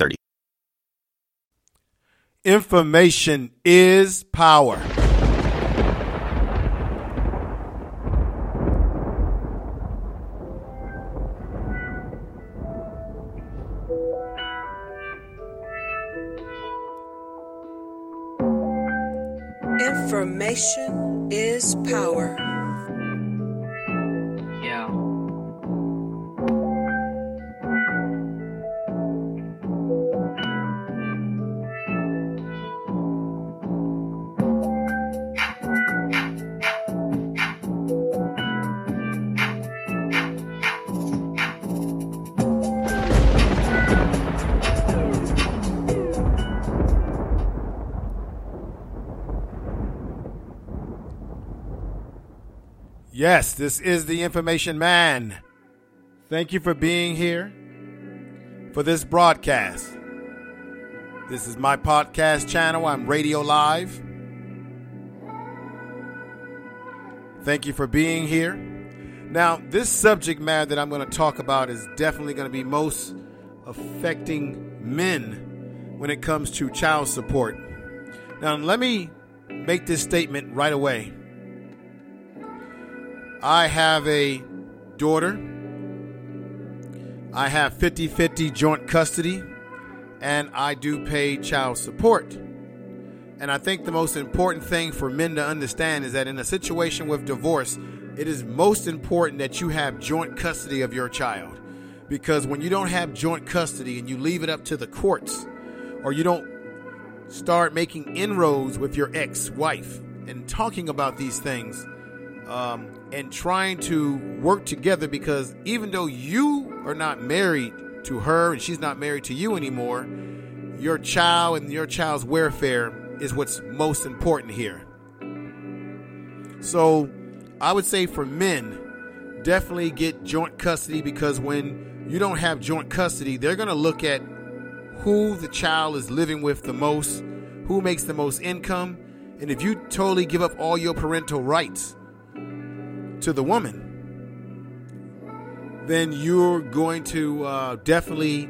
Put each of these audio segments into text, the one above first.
3030. Information is power. Information is power. Yes, this is the Information Man. Thank you for being here for this broadcast. This is my podcast channel. I'm Radio Live. Thank you for being here. Now, this subject matter that I'm going to talk about is definitely going to be most affecting men when it comes to child support. Now, let me make this statement right away. I have a daughter. I have 50 50 joint custody, and I do pay child support. And I think the most important thing for men to understand is that in a situation with divorce, it is most important that you have joint custody of your child. Because when you don't have joint custody and you leave it up to the courts, or you don't start making inroads with your ex wife and talking about these things, um, and trying to work together because even though you are not married to her and she's not married to you anymore, your child and your child's welfare is what's most important here. So I would say for men, definitely get joint custody because when you don't have joint custody, they're going to look at who the child is living with the most, who makes the most income, and if you totally give up all your parental rights, to the woman, then you're going to uh, definitely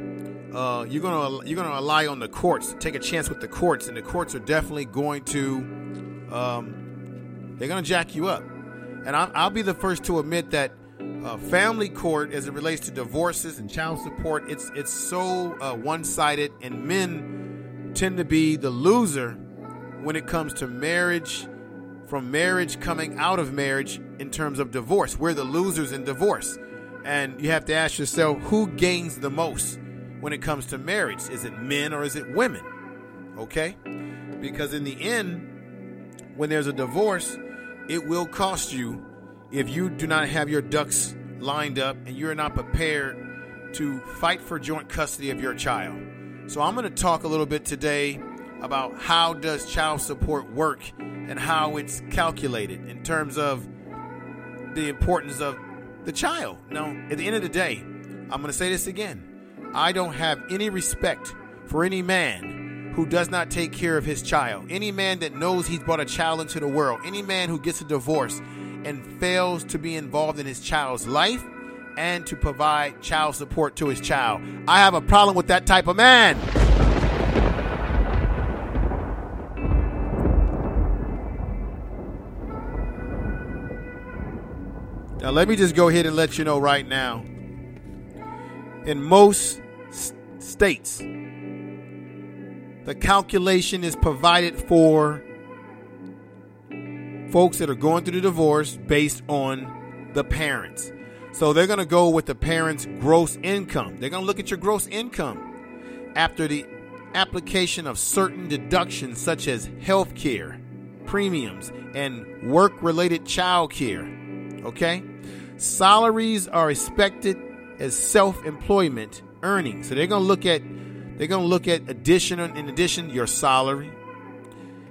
uh, you're gonna you're gonna rely on the courts, to take a chance with the courts, and the courts are definitely going to um, they're gonna jack you up. And I'll, I'll be the first to admit that uh, family court, as it relates to divorces and child support, it's it's so uh, one sided, and men tend to be the loser when it comes to marriage from marriage coming out of marriage in terms of divorce. We're the losers in divorce. And you have to ask yourself who gains the most when it comes to marriage? Is it men or is it women? Okay? Because in the end, when there's a divorce, it will cost you if you do not have your ducks lined up and you're not prepared to fight for joint custody of your child. So I'm going to talk a little bit today about how does child support work and how it's calculated in terms of the importance of the child. Now, at the end of the day, I'm going to say this again. I don't have any respect for any man who does not take care of his child. Any man that knows he's brought a child into the world. Any man who gets a divorce and fails to be involved in his child's life and to provide child support to his child. I have a problem with that type of man. Now, let me just go ahead and let you know right now. In most states, the calculation is provided for folks that are going through the divorce based on the parents. So they're going to go with the parents' gross income. They're going to look at your gross income after the application of certain deductions such as health care, premiums, and work related child care. Okay? Salaries are expected as self employment earnings. So they're going to look at They're going to look at additional, in addition, your salary,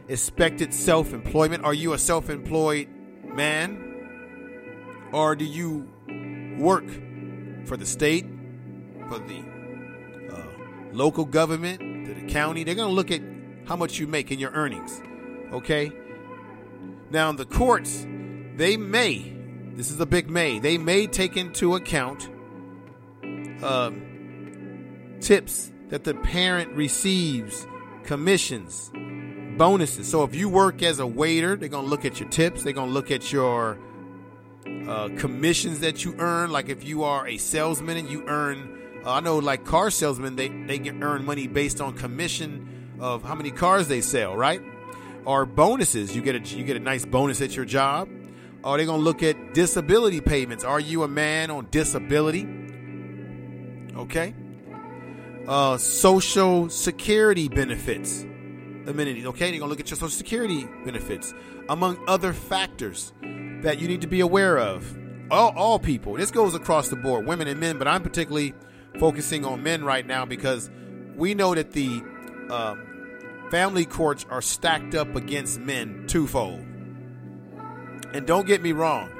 expected self employment. Are you a self employed man? Or do you work for the state, for the uh, local government, to the county? They're going to look at how much you make in your earnings. Okay? Now, the courts, they may, this is a big may, they may take into account um, tips that the parent receives, commissions, bonuses. So if you work as a waiter, they're going to look at your tips, they're going to look at your uh, commissions that you earn. Like if you are a salesman and you earn, uh, I know like car salesmen, they, they get earn money based on commission of how many cars they sell, right? Or bonuses. You get a you get a nice bonus at your job. Are they going to look at disability payments? Are you a man on disability? Okay. Uh, social security benefits. Amenities. Okay, they're going to look at your social security benefits, among other factors that you need to be aware of. All, all people. This goes across the board, women and men, but I'm particularly focusing on men right now because we know that the uh, family courts are stacked up against men twofold. And don't get me wrong.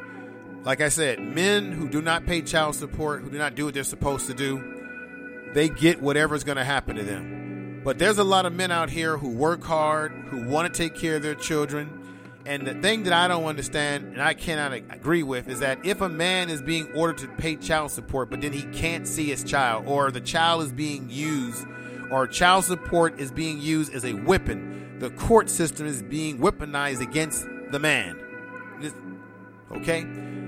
Like I said, men who do not pay child support, who do not do what they're supposed to do, they get whatever's going to happen to them. But there's a lot of men out here who work hard, who want to take care of their children. And the thing that I don't understand and I cannot agree with is that if a man is being ordered to pay child support, but then he can't see his child, or the child is being used, or child support is being used as a weapon, the court system is being weaponized against the man. Okay?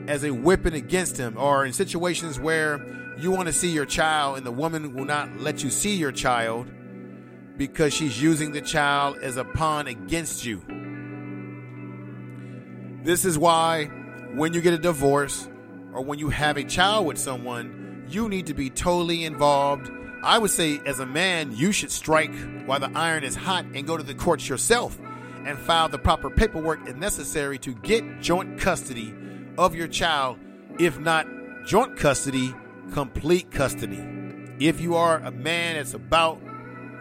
As a weapon against him, or in situations where you want to see your child and the woman will not let you see your child because she's using the child as a pawn against you. This is why when you get a divorce or when you have a child with someone, you need to be totally involved. I would say, as a man, you should strike while the iron is hot and go to the courts yourself and file the proper paperwork necessary to get joint custody of your child, if not joint custody, complete custody. If you are a man it's about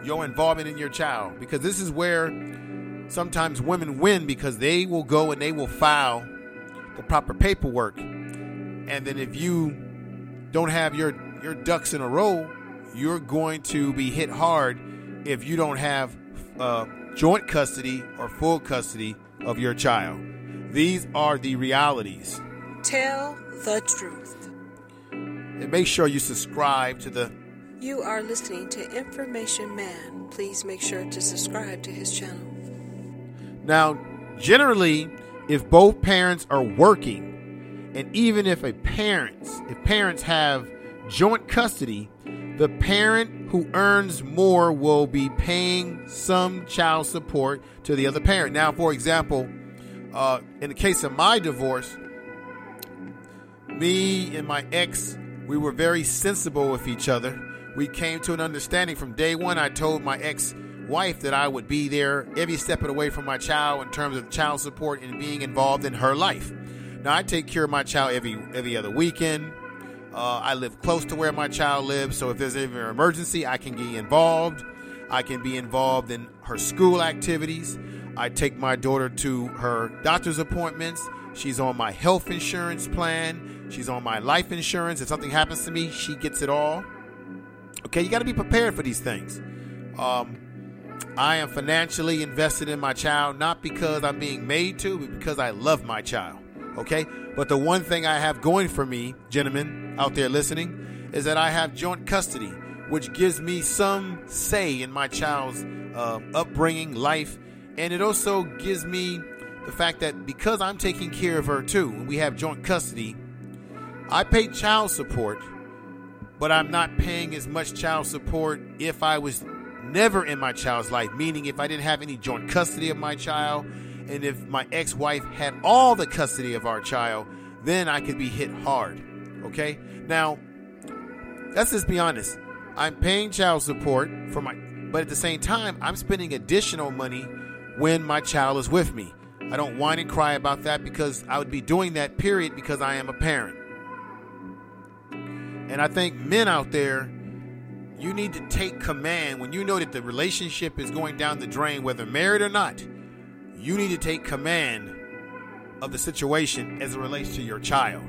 your involvement in your child, because this is where sometimes women win because they will go and they will file the proper paperwork. And then if you don't have your, your ducks in a row, you're going to be hit hard if you don't have uh, joint custody or full custody of your child. These are the realities. Tell the truth. And make sure you subscribe to the. You are listening to Information Man. Please make sure to subscribe to his channel. Now, generally, if both parents are working, and even if a parents, if parents have joint custody, the parent who earns more will be paying some child support to the other parent. Now, for example, uh, in the case of my divorce, me and my ex, we were very sensible with each other. We came to an understanding from day one. I told my ex wife that I would be there every step of the way for my child in terms of child support and being involved in her life. Now I take care of my child every every other weekend. Uh, I live close to where my child lives, so if there's ever an emergency, I can get involved. I can be involved in her school activities. I take my daughter to her doctor's appointments. She's on my health insurance plan. She's on my life insurance. If something happens to me, she gets it all. Okay, you got to be prepared for these things. Um, I am financially invested in my child, not because I'm being made to, but because I love my child. Okay? But the one thing I have going for me, gentlemen out there listening, is that I have joint custody, which gives me some say in my child's uh, upbringing, life, and it also gives me the fact that because I'm taking care of her too, and we have joint custody, I pay child support, but I'm not paying as much child support if I was never in my child's life, meaning if I didn't have any joint custody of my child, and if my ex wife had all the custody of our child, then I could be hit hard. Okay? Now, let's just be honest. I'm paying child support for my, but at the same time, I'm spending additional money when my child is with me. I don't whine and cry about that because I would be doing that, period, because I am a parent. And I think men out there, you need to take command when you know that the relationship is going down the drain, whether married or not. You need to take command of the situation as it relates to your child.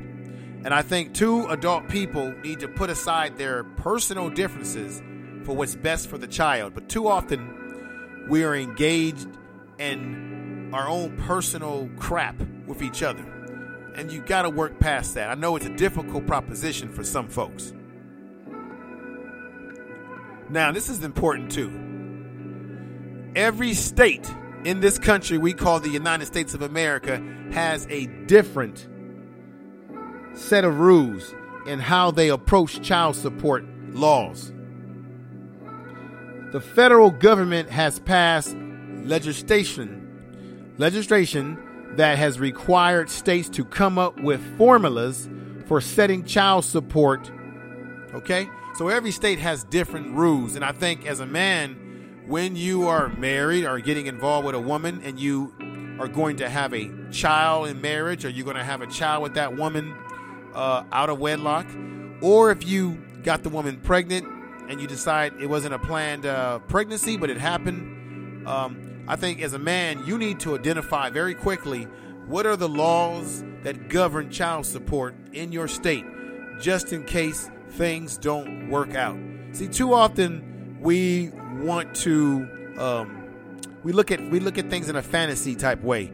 And I think two adult people need to put aside their personal differences for what's best for the child. But too often, we are engaged in our own personal crap with each other. And you got to work past that. I know it's a difficult proposition for some folks. Now, this is important too. Every state in this country we call the United States of America has a different set of rules in how they approach child support laws. The federal government has passed legislation legislation that has required states to come up with formulas for setting child support. Okay? So every state has different rules and I think as a man when you are married or getting involved with a woman and you are going to have a child in marriage or you're going to have a child with that woman uh, out of wedlock, or if you got the woman pregnant and you decide it wasn't a planned uh, pregnancy, but it happened, um, I think as a man, you need to identify very quickly what are the laws that govern child support in your state, just in case things don't work out. See, too often we want to um, we look at we look at things in a fantasy type way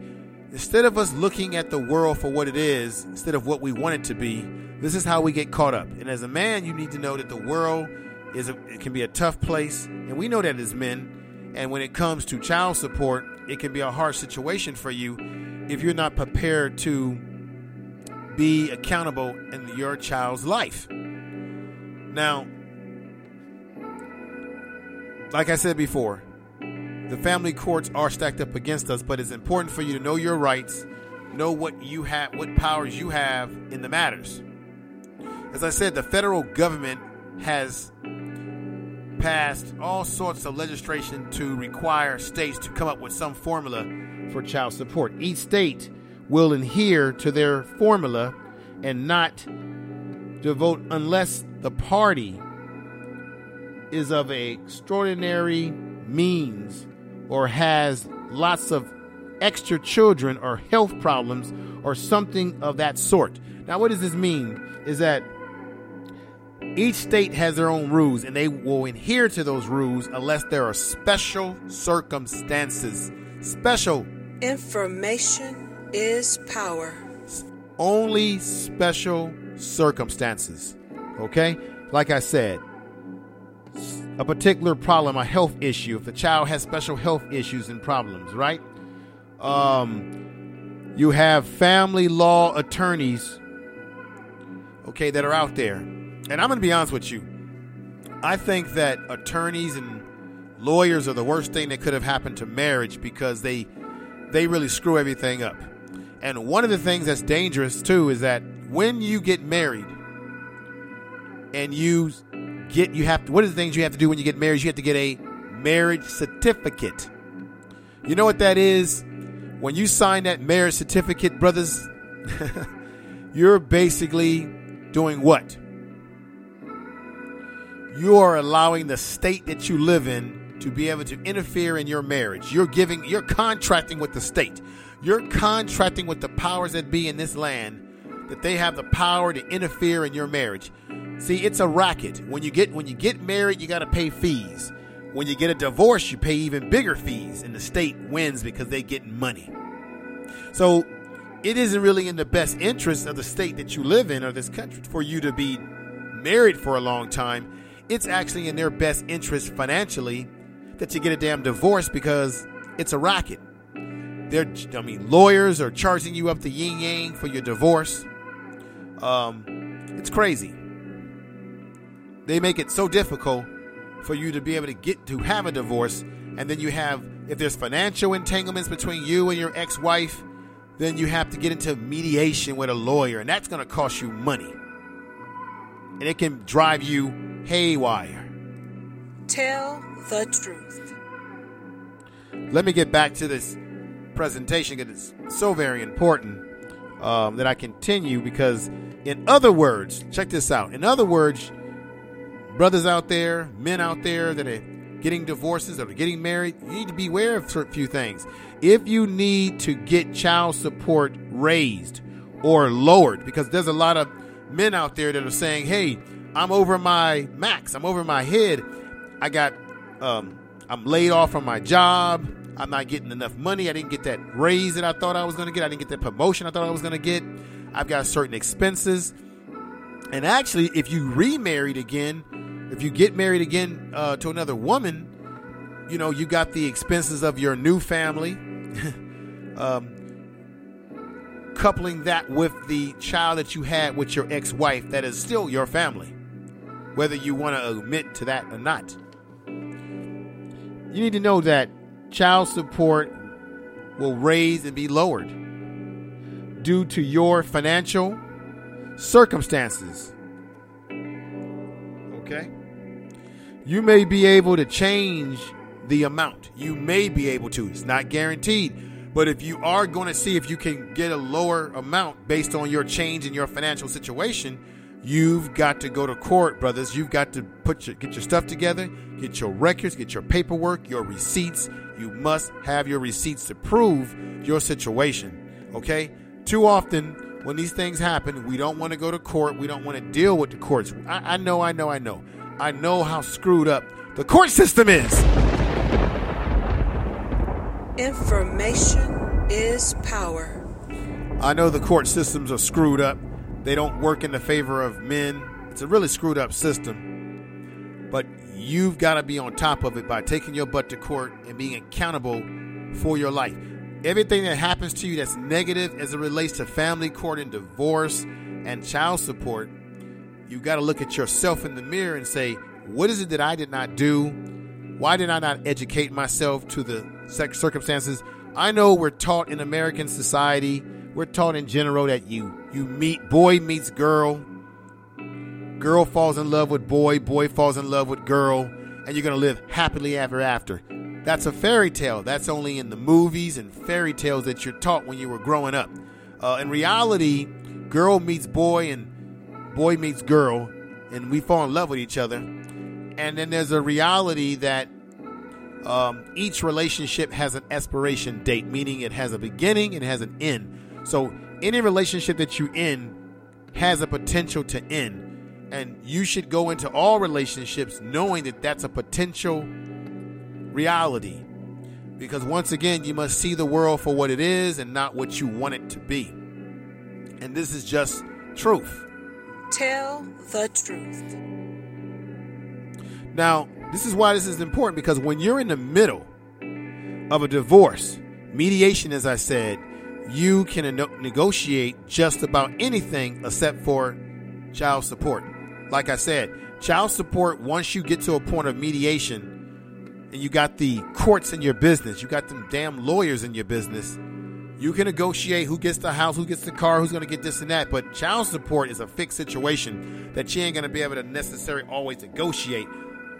instead of us looking at the world for what it is, instead of what we want it to be, this is how we get caught up. And as a man, you need to know that the world is a, it can be a tough place, and we know that as men. And when it comes to child support, it can be a hard situation for you if you're not prepared to be accountable in your child's life. Now, like I said before, the family courts are stacked up against us, but it's important for you to know your rights, know what you have, what powers you have in the matters. As I said, the federal government has passed all sorts of legislation to require states to come up with some formula for child support. Each state will adhere to their formula and not devote unless the party is of extraordinary means or has lots of extra children or health problems or something of that sort. Now, what does this mean? Is that each state has their own rules and they will adhere to those rules unless there are special circumstances. Special information is power. Only special circumstances. Okay? Like I said, a particular problem, a health issue, if the child has special health issues and problems, right? Um, you have family law attorneys, okay, that are out there. And I'm going to be honest with you. I think that attorneys and lawyers are the worst thing that could have happened to marriage because they they really screw everything up. And one of the things that's dangerous too is that when you get married and you get you have to, what are the things you have to do when you get married? You have to get a marriage certificate. You know what that is? When you sign that marriage certificate, brothers, you're basically doing what? You are allowing the state that you live in to be able to interfere in your marriage. You're giving you're contracting with the state. You're contracting with the powers that be in this land that they have the power to interfere in your marriage. See, it's a racket. When you get when you get married, you got to pay fees. When you get a divorce, you pay even bigger fees, and the state wins because they get money. So, it isn't really in the best interest of the state that you live in or this country for you to be married for a long time. It's actually in their best interest financially that you get a damn divorce because it's a racket. They're, I mean, lawyers are charging you up the yin yang for your divorce. Um, it's crazy. They make it so difficult for you to be able to get to have a divorce, and then you have, if there's financial entanglements between you and your ex-wife, then you have to get into mediation with a lawyer, and that's going to cost you money, and it can drive you haywire. Tell the truth. Let me get back to this presentation because it's so very important um, that I continue because, in other words, check this out. In other words, brothers out there, men out there that are getting divorces or getting married, you need to be aware of a few things. If you need to get child support raised or lowered, because there's a lot of men out there that are saying, "Hey, I'm over my max. I'm over my head. I got, um, I'm laid off from my job. I'm not getting enough money. I didn't get that raise that I thought I was going to get. I didn't get that promotion I thought I was going to get. I've got certain expenses." And actually, if you remarried again, if you get married again uh, to another woman, you know, you got the expenses of your new family, um, coupling that with the child that you had with your ex wife, that is still your family, whether you want to admit to that or not. You need to know that child support will raise and be lowered due to your financial circumstances. Okay? You may be able to change the amount. You may be able to. It's not guaranteed. But if you are going to see if you can get a lower amount based on your change in your financial situation, you've got to go to court, brothers. You've got to put your get your stuff together, get your records, get your paperwork, your receipts. You must have your receipts to prove your situation. Okay? Too often when these things happen, we don't want to go to court. We don't want to deal with the courts. I, I know, I know, I know. I know how screwed up the court system is. Information is power. I know the court systems are screwed up. They don't work in the favor of men. It's a really screwed up system. But you've got to be on top of it by taking your butt to court and being accountable for your life. Everything that happens to you that's negative as it relates to family court and divorce and child support, you've got to look at yourself in the mirror and say, what is it that I did not do? Why did I not educate myself to the circumstances. I know we're taught in American society, we're taught in general that you you meet boy meets girl, girl falls in love with boy, boy falls in love with girl, and you're gonna live happily ever after. That's a fairy tale. That's only in the movies and fairy tales that you're taught when you were growing up. Uh, in reality, girl meets boy and boy meets girl, and we fall in love with each other. And then there's a reality that um, each relationship has an expiration date, meaning it has a beginning and it has an end. So any relationship that you in has a potential to end. And you should go into all relationships knowing that that's a potential reality. Because once again, you must see the world for what it is and not what you want it to be. And this is just truth. Tell the truth. Now, this is why this is important because when you're in the middle of a divorce, mediation, as I said, you can negotiate just about anything except for child support. Like I said, child support, once you get to a point of mediation and you got the courts in your business, you got them damn lawyers in your business, you can negotiate who gets the house, who gets the car, who's going to get this and that. But child support is a fixed situation that you ain't going to be able to necessarily always negotiate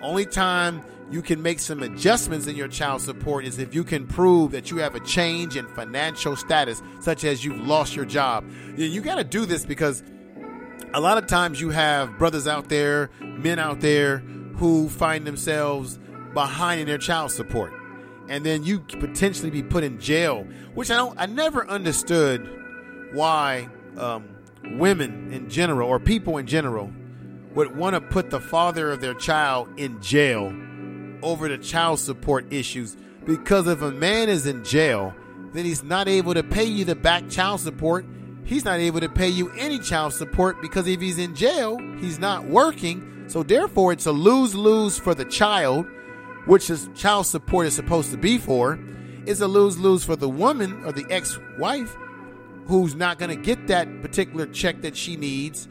only time you can make some adjustments in your child support is if you can prove that you have a change in financial status, such as you've lost your job. You got to do this because a lot of times you have brothers out there, men out there who find themselves behind in their child support. And then you potentially be put in jail, which I don't, I never understood why um, women in general or people in general would want to put the father of their child in jail over the child support issues because if a man is in jail, then he's not able to pay you the back child support. He's not able to pay you any child support because if he's in jail, he's not working. So therefore, it's a lose lose for the child, which is child support is supposed to be for. is a lose lose for the woman or the ex wife who's not going to get that particular check that she needs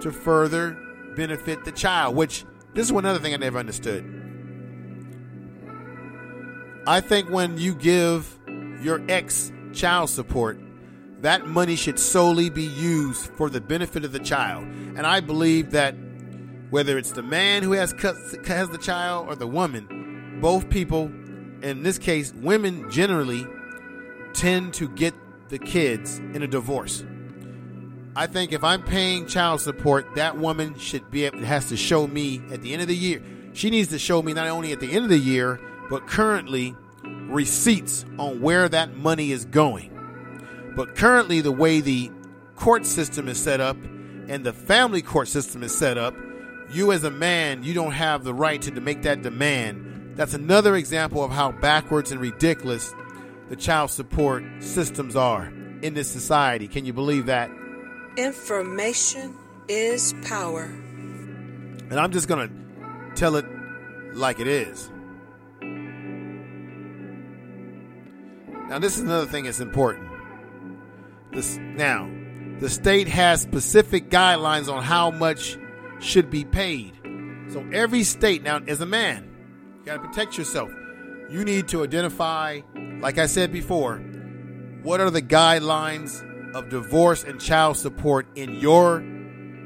to further benefit the child, which this is one other thing I never understood. I think when you give your ex child support, that money should solely be used for the benefit of the child. And I believe that whether it's the man who has has the child or the woman, both people, in this case, women generally tend to get the kids in a divorce. I think if I'm paying child support, that woman should be able, has to show me at the end of the year. She needs to show me not only at the end of the year, but currently receipts on where that money is going. But currently, the way the court system is set up and the family court system is set up, you as a man, you don't have the right to make that demand. That's another example of how backwards and ridiculous the child support systems are in this society. Can you believe that? Information is power. And I'm just going to tell it like it is. Now, this is another thing that's important. This, now, the state has specific guidelines on how much should be paid. So every state, now, as a man, you got to protect yourself. You need to identify, like I said before, what are the guidelines of divorce and child support in your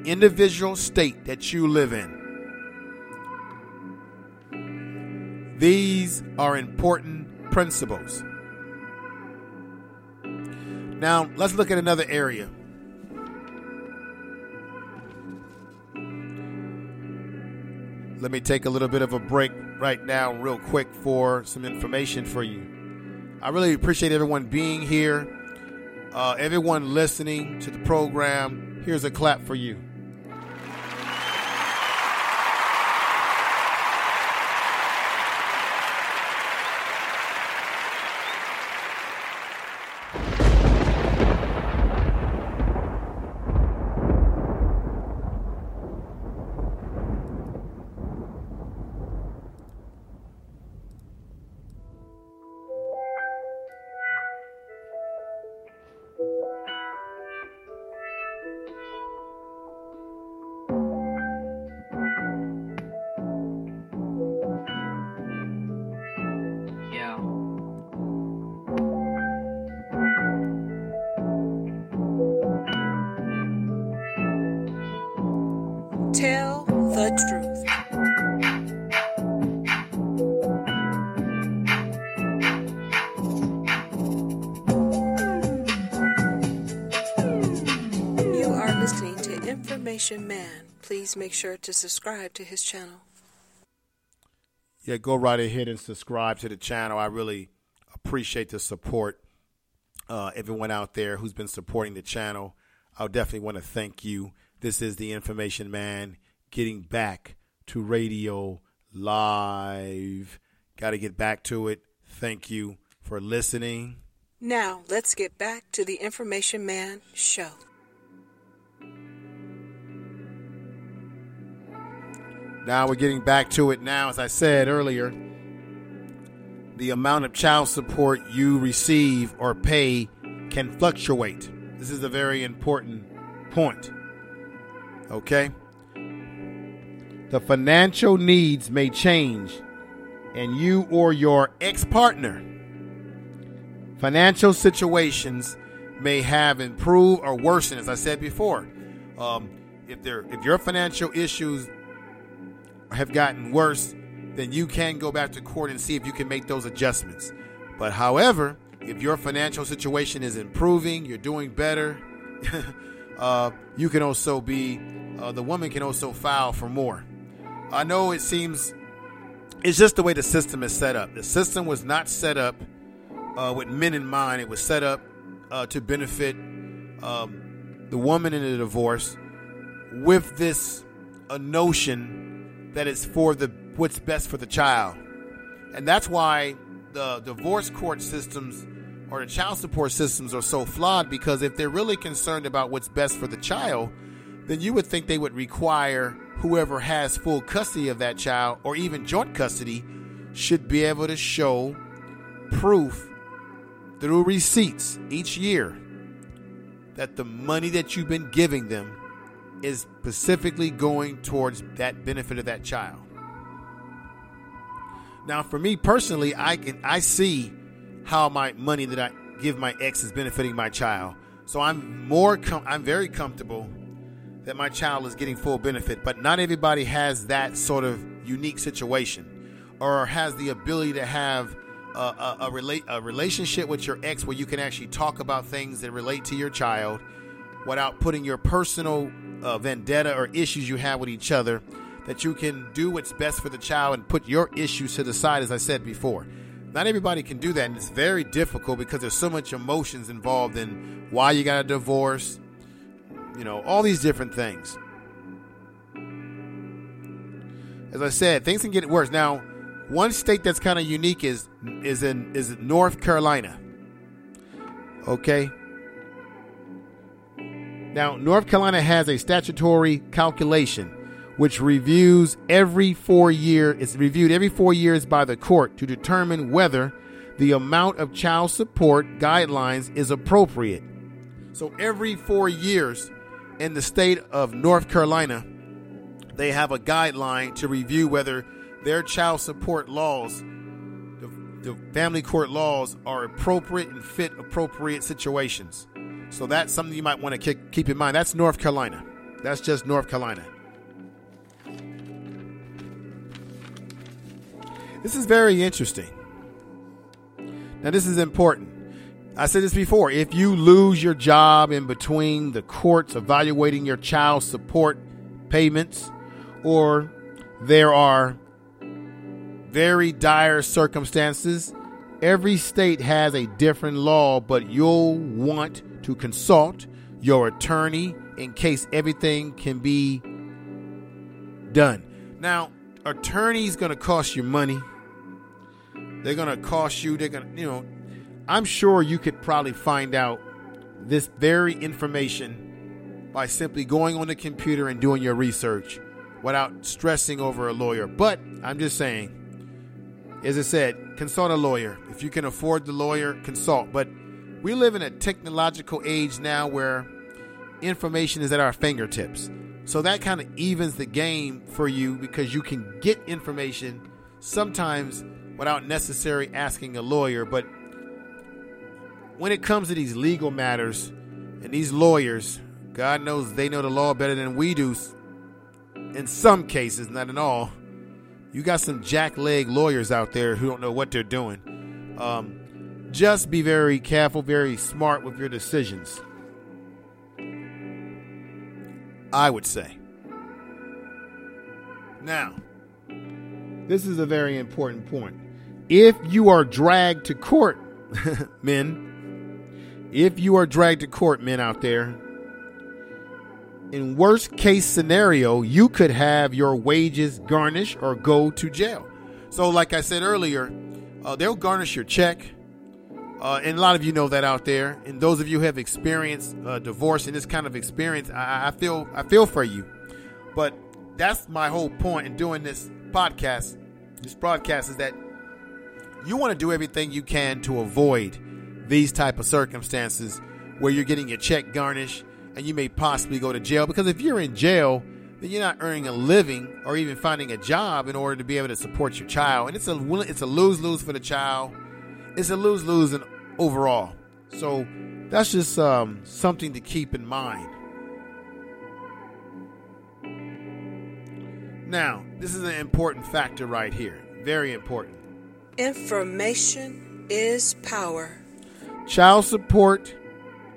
individual state that you live in. These are important principles. Now, let's look at another area. Let me take a little bit of a break right now, real quick, for some information for you. I really appreciate everyone being here, uh, everyone listening to the program. Here's a clap for you. Sure to subscribe to his channel. Yeah, go right ahead and subscribe to the channel. I really appreciate the support. Uh, everyone out there who's been supporting the channel, I definitely want to thank you. This is the Information Man getting back to radio live. Got to get back to it. Thank you for listening. Now, let's get back to the Information Man show. Now we're getting back to it now. As I said earlier, the amount of child support you receive or pay can fluctuate. This is a very important point. Okay? The financial needs may change, and you or your ex partner financial situations may have improved or worsened. As I said before, um, if there if your financial issues have gotten worse, then you can go back to court and see if you can make those adjustments. But however, if your financial situation is improving, you're doing better, uh, you can also be uh, the woman can also file for more. I know it seems it's just the way the system is set up. The system was not set up uh, with men in mind. It was set up uh, to benefit um, the woman in a divorce with this a notion that it's for the what's best for the child, and that's why the divorce court systems or the child support systems are so flawed. Because if they're really concerned about what's best for the child, then you would think they would require whoever has full custody of that child or even joint custody should be able to show proof through receipts each year that the money that you've been giving them is specifically going towards that benefit of that child. Now, for me personally, I can I see how my money that I give my ex is benefiting my child. So I'm more com- I'm very comfortable that my child is getting full benefit, but not everybody has that sort of unique situation or has the ability to have a, a, a, relate, a relationship with your ex where you can actually talk about things that relate to your child without putting your personal uh, vendetta or issues you have with each other. That you can do what's best for the child and put your issues to the side, as I said before. Not everybody can do that, and it's very difficult because there's so much emotions involved in why you got a divorce, you know, all these different things. As I said, things can get worse. Now, one state that's kind of unique is is in is North Carolina. Okay. Now, North Carolina has a statutory calculation which reviews every 4 year it's reviewed every 4 years by the court to determine whether the amount of child support guidelines is appropriate. So every 4 years in the state of North Carolina, they have a guideline to review whether their child support laws, the, the family court laws, are appropriate and fit appropriate situations. So that's something you might want to keep in mind. That's North Carolina. That's just North Carolina. This is very interesting. Now, this is important. I said this before. If you lose your job in between the courts evaluating your child support payments, or there are very dire circumstances, every state has a different law, but you'll want to consult your attorney in case everything can be done. Now, attorney's going to cost you money. They're going to cost you, they're going to, you know, I'm sure you could probably find out this very information by simply going on the computer and doing your research without stressing over a lawyer. But I'm just saying, as I said, consult a lawyer. If you can afford the lawyer, consult. But we live in a technological age now where information is at our fingertips. So that kind of evens the game for you because you can get information sometimes without necessarily asking a lawyer. But when it comes to these legal matters and these lawyers, God knows they know the law better than we do in some cases, not in all. You got some jackleg lawyers out there who don't know what they're doing. Um, just be very careful, very smart with your decisions. I would say. Now, this is a very important point. If you are dragged to court, men, if you are dragged to court, men out there, in worst case scenario, you could have your wages garnished or go to jail. So, like I said earlier, uh, they'll garnish your check. Uh, and a lot of you know that out there. And those of you who have experienced uh, divorce and this kind of experience, I, I feel I feel for you. But that's my whole point in doing this podcast. This broadcast is that you want to do everything you can to avoid these type of circumstances where you're getting your check garnished and you may possibly go to jail because if you're in jail then you're not earning a living or even finding a job in order to be able to support your child and it's a it's a lose-lose for the child it's a lose-lose in overall. So that's just um, something to keep in mind. Now this is an important factor right here. Very important. Information is power. Child support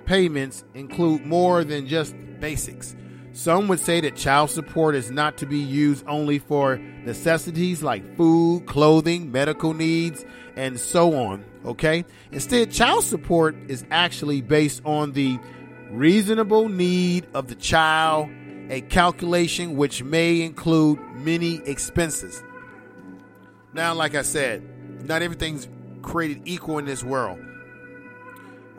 payments include more than just basics. Some would say that child support is not to be used only for necessities like food, clothing, medical needs, and so on. Okay? Instead, child support is actually based on the reasonable need of the child, a calculation which may include many expenses. Now, like I said, not everything's created equal in this world.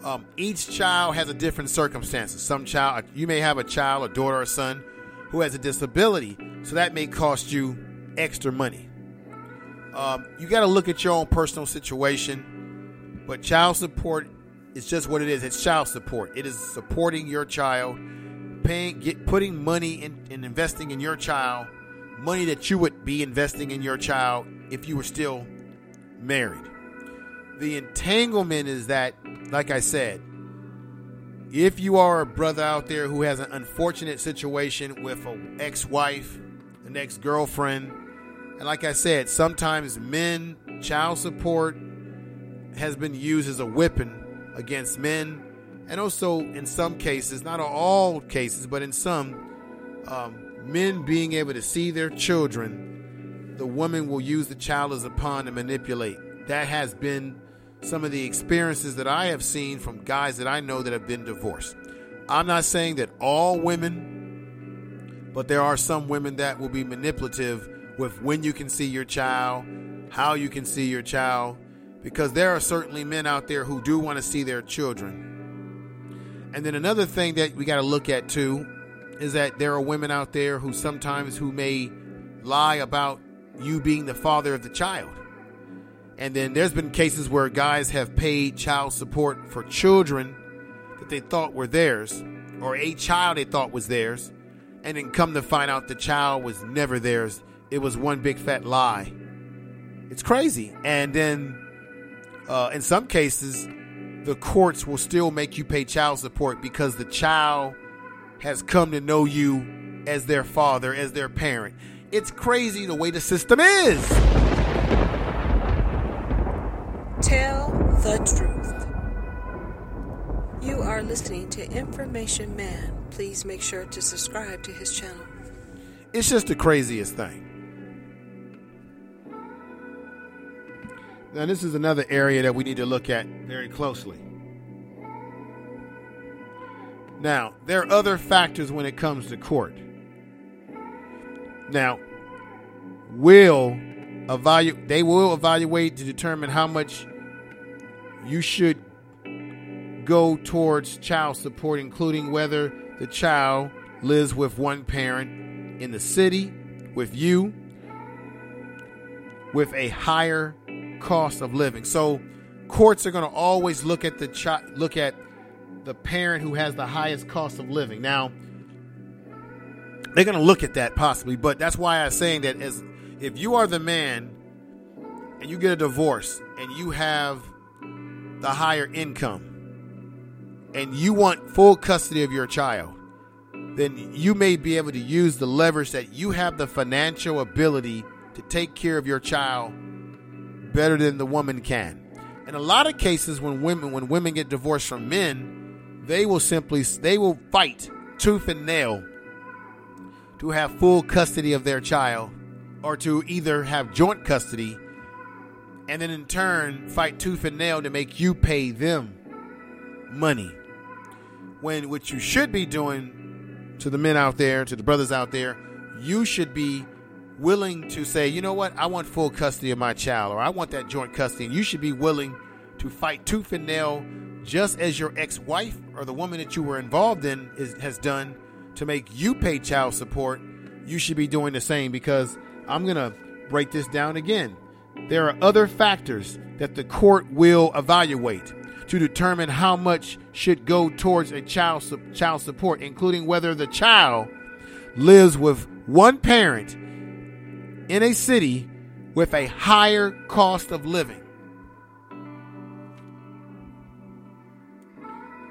Um, each child has a different circumstances. Some child, you may have a child, a daughter, or son, who has a disability, so that may cost you extra money. Um, you got to look at your own personal situation, but child support is just what it is. It's child support. It is supporting your child, paying, get, putting money in, and investing in your child, money that you would be investing in your child if you were still married. The entanglement is that like I said, if you are a brother out there who has an unfortunate situation with an ex wife, an ex girlfriend, and like I said, sometimes men, child support has been used as a weapon against men. and also in some cases, not all cases, but in some, um, men being able to see their children, the woman will use the child as a pawn to manipulate. That has been some of the experiences that I have seen from guys that I know that have been divorced. I'm not saying that all women, but there are some women that will be manipulative with when you can see your child, how you can see your child, because there are certainly men out there who do want to see their children. And then another thing that we got to look at too is that there are women out there who sometimes who may lie about you being the father of the child. And then there's been cases where guys have paid child support for children that they thought were theirs or a child they thought was theirs and then come to find out the child was never theirs. It was one big fat lie. It's crazy. And then uh, in some cases, the courts will still make you pay child support because the child has come to know you as their father, as their parent. It's crazy the way the system is. Tell the truth. You are listening to Information Man. Please make sure to subscribe to his channel. It's just the craziest thing. Now, this is another area that we need to look at very closely. Now, there are other factors when it comes to court. Now, will evaluate they will evaluate to determine how much you should go towards child support including whether the child lives with one parent in the city with you with a higher cost of living. So courts are going to always look at the child look at the parent who has the highest cost of living. Now, they're going to look at that possibly, but that's why I'm saying that as if you are the man and you get a divorce and you have the higher income and you want full custody of your child, then you may be able to use the leverage that you have the financial ability to take care of your child better than the woman can. In a lot of cases when women when women get divorced from men, they will simply they will fight tooth and nail to have full custody of their child or to either have joint custody and then in turn fight tooth and nail to make you pay them money when what you should be doing to the men out there to the brothers out there you should be willing to say you know what i want full custody of my child or i want that joint custody and you should be willing to fight tooth and nail just as your ex-wife or the woman that you were involved in is, has done to make you pay child support, you should be doing the same because I'm going to break this down again. There are other factors that the court will evaluate to determine how much should go towards a child child support, including whether the child lives with one parent in a city with a higher cost of living.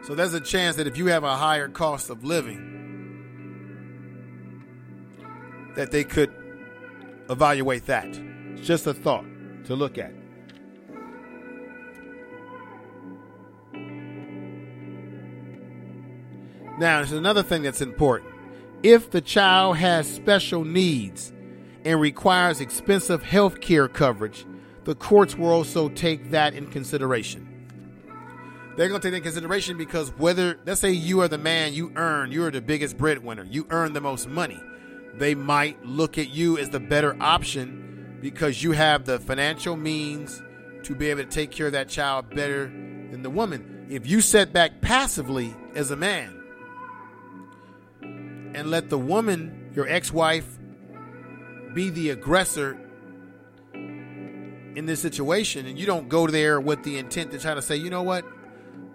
So there's a chance that if you have a higher cost of living, that they could evaluate that. It's just a thought to look at. Now, there's another thing that's important. If the child has special needs and requires expensive health care coverage, the courts will also take that in consideration they're going to take that into consideration because whether, let's say you are the man, you earn, you're the biggest breadwinner, you earn the most money. They might look at you as the better option because you have the financial means to be able to take care of that child better than the woman. If you sit back passively as a man and let the woman, your ex wife, be the aggressor in this situation, and you don't go there with the intent to try to say, you know what,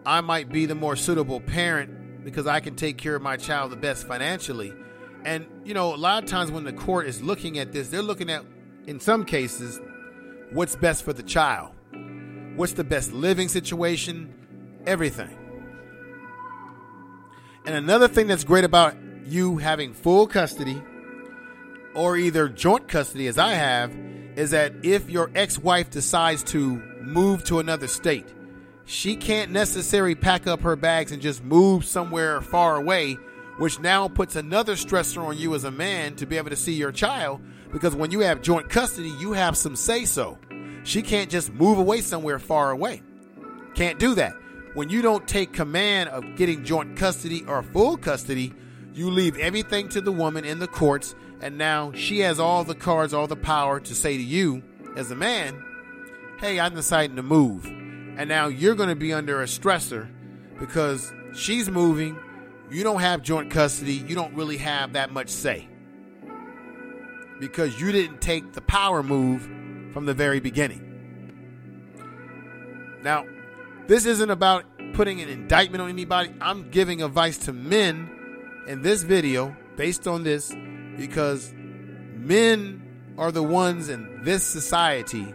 I might be the more suitable parent because I can take care of my child the best financially. And, you know, a lot of times when the court is looking at this, they're looking at, in some cases, what's best for the child, what's the best living situation, everything. And another thing that's great about you having full custody or either joint custody, as I have, is that if your ex wife decides to move to another state, she can't necessarily pack up her bags and just move somewhere far away, which now puts another stressor on you as a man to be able to see your child. Because when you have joint custody, you have some say so. She can't just move away somewhere far away. Can't do that. When you don't take command of getting joint custody or full custody, you leave everything to the woman in the courts, and now she has all the cards, all the power to say to you, as a man, hey, I'm deciding to move. And now you're going to be under a stressor because she's moving. You don't have joint custody. You don't really have that much say because you didn't take the power move from the very beginning. Now, this isn't about putting an indictment on anybody. I'm giving advice to men in this video based on this because men are the ones in this society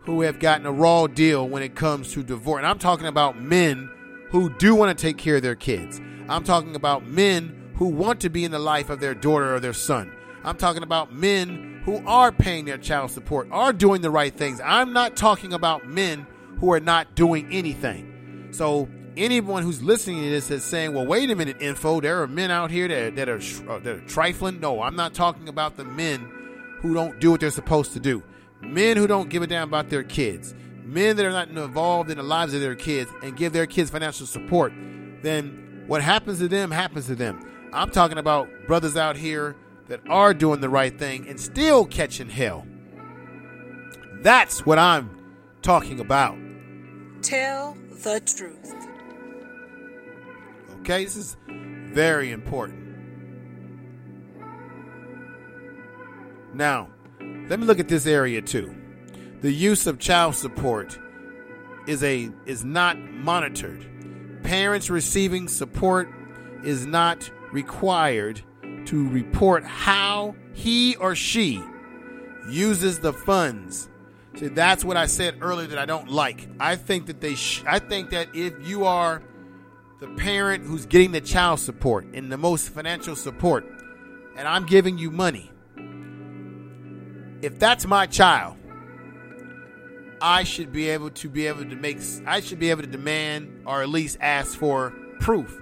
who have gotten a raw deal when it comes to divorce. And I'm talking about men who do want to take care of their kids. I'm talking about men who want to be in the life of their daughter or their son. I'm talking about men who are paying their child support, are doing the right things. I'm not talking about men who are not doing anything. So anyone who's listening to this is saying, "Well, wait a minute, info. There are men out here that, that are uh, that are trifling." No, I'm not talking about the men who don't do what they're supposed to do. Men who don't give a damn about their kids. Men that are not involved in the lives of their kids and give their kids financial support. Then what happens to them happens to them. I'm talking about brothers out here that are doing the right thing and still catching hell. That's what I'm talking about. Tell the truth. Okay, this is very important. Now, let me look at this area too. The use of child support is a is not monitored. Parents receiving support is not required to report how he or she uses the funds. See, that's what I said earlier that I don't like. I think that they sh- I think that if you are the parent who's getting the child support and the most financial support and I'm giving you money, if that's my child, I should be able to be able to make I should be able to demand or at least ask for proof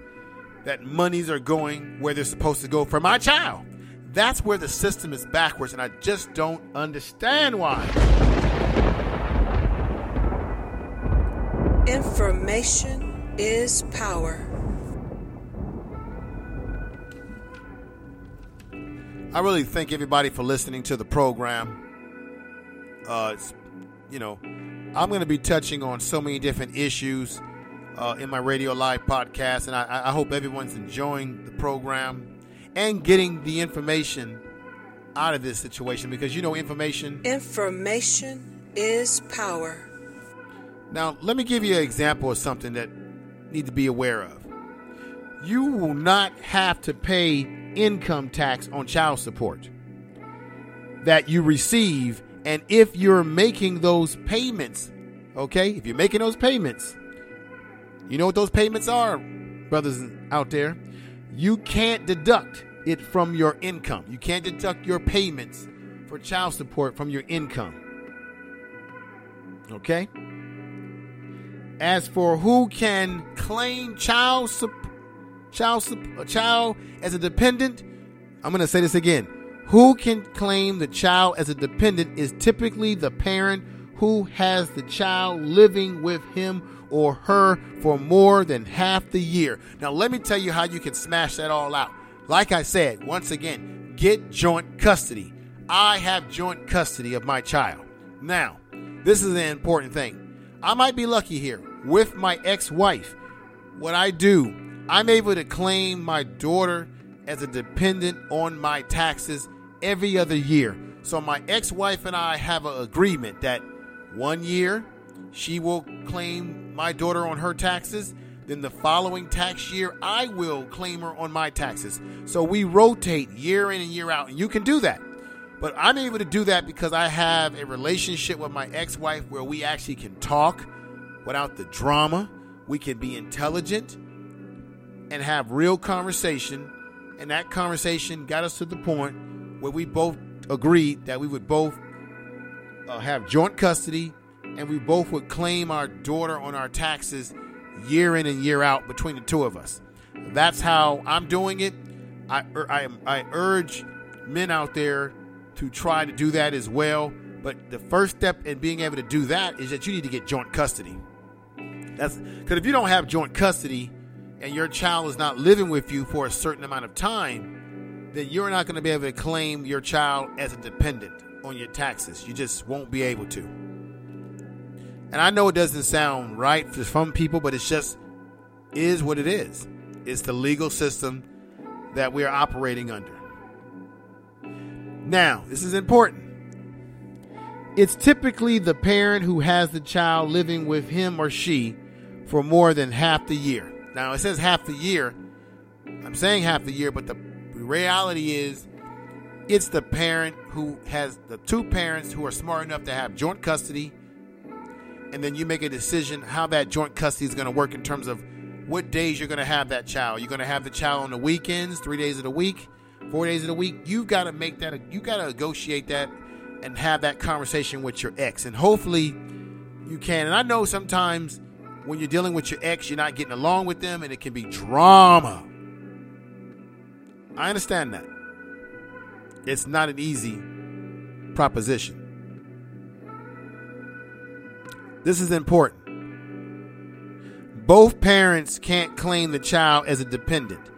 that monies are going where they're supposed to go for my child. That's where the system is backwards and I just don't understand why. Information is power. I really thank everybody for listening to the program. Uh, it's, you know, I'm going to be touching on so many different issues uh, in my radio live podcast, and I, I hope everyone's enjoying the program and getting the information out of this situation because you know information. Information is power. Now, let me give you an example of something that need to be aware of. You will not have to pay income tax on child support that you receive and if you're making those payments, okay? If you're making those payments, you know what those payments are, brothers out there? You can't deduct it from your income. You can't deduct your payments for child support from your income. Okay? As for who can claim child child child as a dependent, I'm going to say this again. Who can claim the child as a dependent is typically the parent who has the child living with him or her for more than half the year. Now, let me tell you how you can smash that all out. Like I said, once again, get joint custody. I have joint custody of my child. Now, this is an important thing. I might be lucky here with my ex wife. What I do, I'm able to claim my daughter as a dependent on my taxes every other year. So my ex-wife and I have an agreement that one year she will claim my daughter on her taxes, then the following tax year I will claim her on my taxes. So we rotate year in and year out, and you can do that. But I'm able to do that because I have a relationship with my ex-wife where we actually can talk without the drama. We can be intelligent and have real conversation, and that conversation got us to the point where we both agreed that we would both uh, have joint custody and we both would claim our daughter on our taxes year in and year out between the two of us. That's how I'm doing it. I, I, I urge men out there to try to do that as well. But the first step in being able to do that is that you need to get joint custody. That's because if you don't have joint custody and your child is not living with you for a certain amount of time, then you're not going to be able to claim your child as a dependent on your taxes. You just won't be able to. And I know it doesn't sound right for some people, but it's just is what it is. It's the legal system that we are operating under. Now, this is important. It's typically the parent who has the child living with him or she for more than half the year. Now, it says half the year. I'm saying half the year, but the reality is it's the parent who has the two parents who are smart enough to have joint custody and then you make a decision how that joint custody is going to work in terms of what days you're going to have that child. You're going to have the child on the weekends, three days of the week, four days of the week. You've got to make that, you got to negotiate that and have that conversation with your ex. And hopefully you can. And I know sometimes when you're dealing with your ex, you're not getting along with them and it can be drama. I understand that. It's not an easy proposition. This is important. Both parents can't claim the child as a dependent.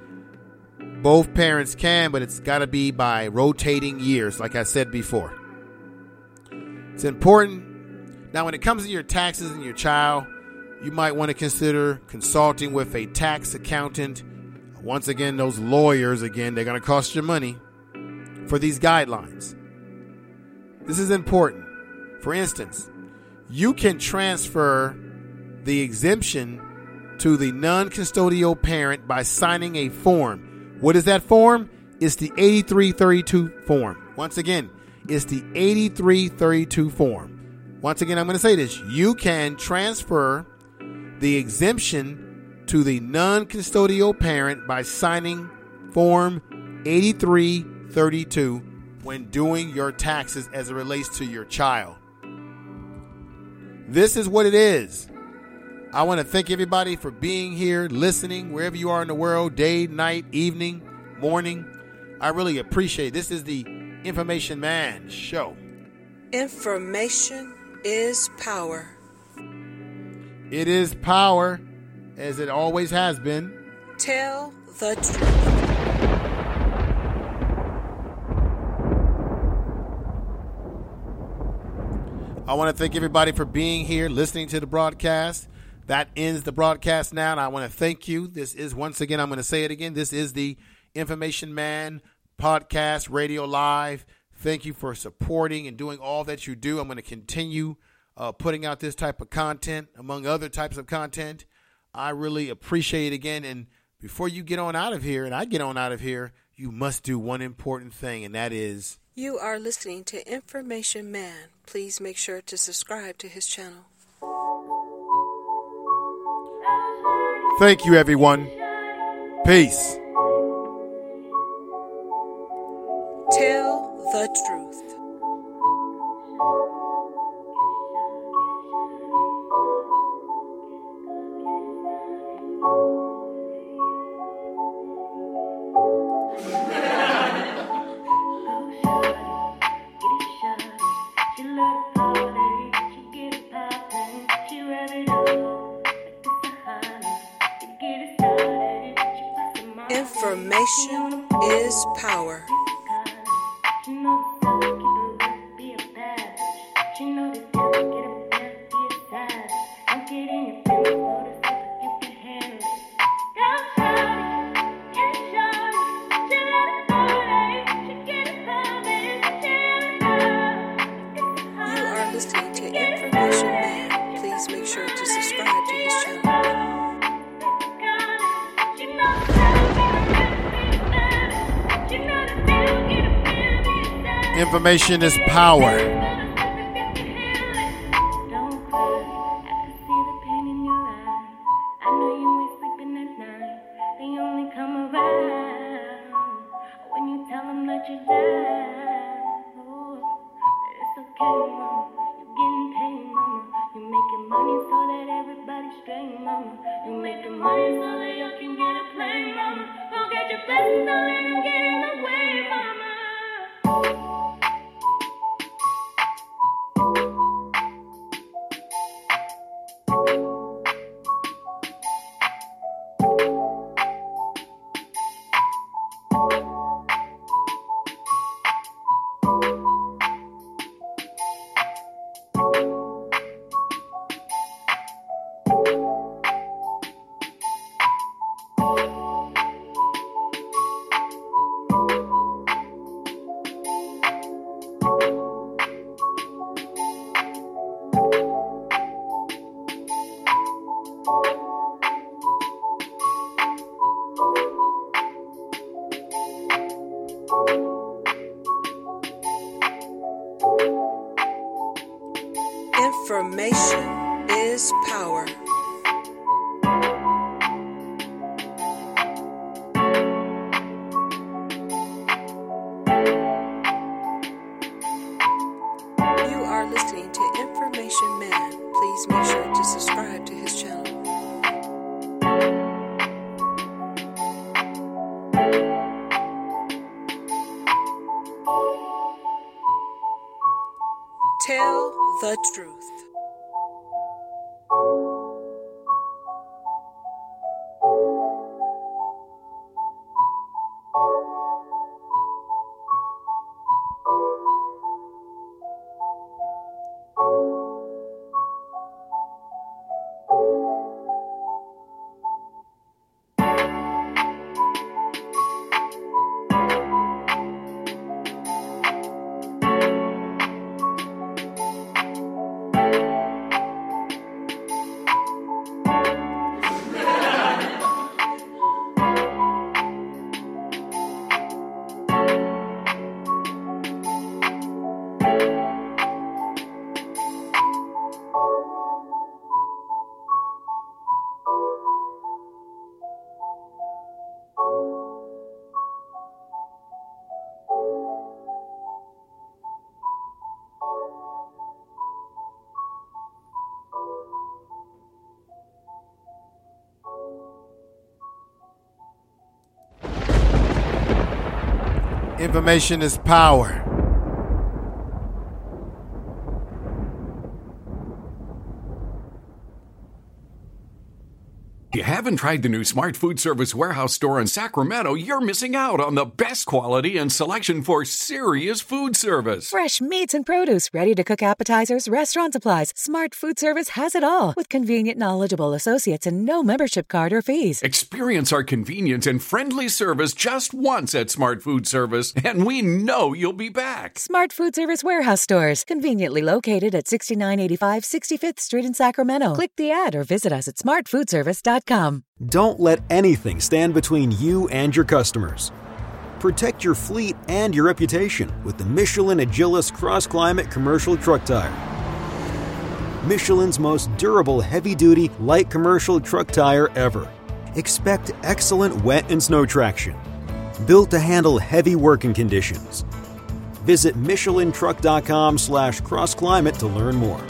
Both parents can, but it's got to be by rotating years, like I said before. It's important. Now, when it comes to your taxes and your child, you might want to consider consulting with a tax accountant. Once again, those lawyers, again, they're going to cost you money for these guidelines. This is important. For instance, you can transfer the exemption to the non custodial parent by signing a form. What is that form? It's the 8332 form. Once again, it's the 8332 form. Once again, I'm going to say this. You can transfer the exemption to the non custodial parent by signing Form 8332 when doing your taxes as it relates to your child. This is what it is. I want to thank everybody for being here, listening, wherever you are in the world, day, night, evening, morning. I really appreciate it. This is the Information Man Show. Information is power. It is power, as it always has been. Tell the truth. I want to thank everybody for being here, listening to the broadcast. That ends the broadcast now, and I want to thank you. This is, once again, I'm going to say it again. This is the Information Man podcast, radio live. Thank you for supporting and doing all that you do. I'm going to continue uh, putting out this type of content, among other types of content. I really appreciate it again. And before you get on out of here, and I get on out of here, you must do one important thing, and that is You are listening to Information Man. Please make sure to subscribe to his channel. Thank you, everyone. Peace. Tell the truth. Information is power. Information is power. Information is power. Information is power. Haven't tried the new Smart Food Service Warehouse store in Sacramento, you're missing out on the best quality and selection for serious food service. Fresh meats and produce, ready to cook appetizers, restaurant supplies. Smart Food Service has it all with convenient, knowledgeable associates and no membership card or fees. Experience our convenience and friendly service just once at Smart Food Service, and we know you'll be back. Smart Food Service Warehouse stores, conveniently located at 6985 65th Street in Sacramento. Click the ad or visit us at smartfoodservice.com. Don't let anything stand between you and your customers. Protect your fleet and your reputation with the Michelin Agilis Cross Climate Commercial Truck Tire. Michelin's most durable heavy duty light commercial truck tire ever. Expect excellent wet and snow traction. Built to handle heavy working conditions. Visit MichelinTruck.com slash crossclimate to learn more.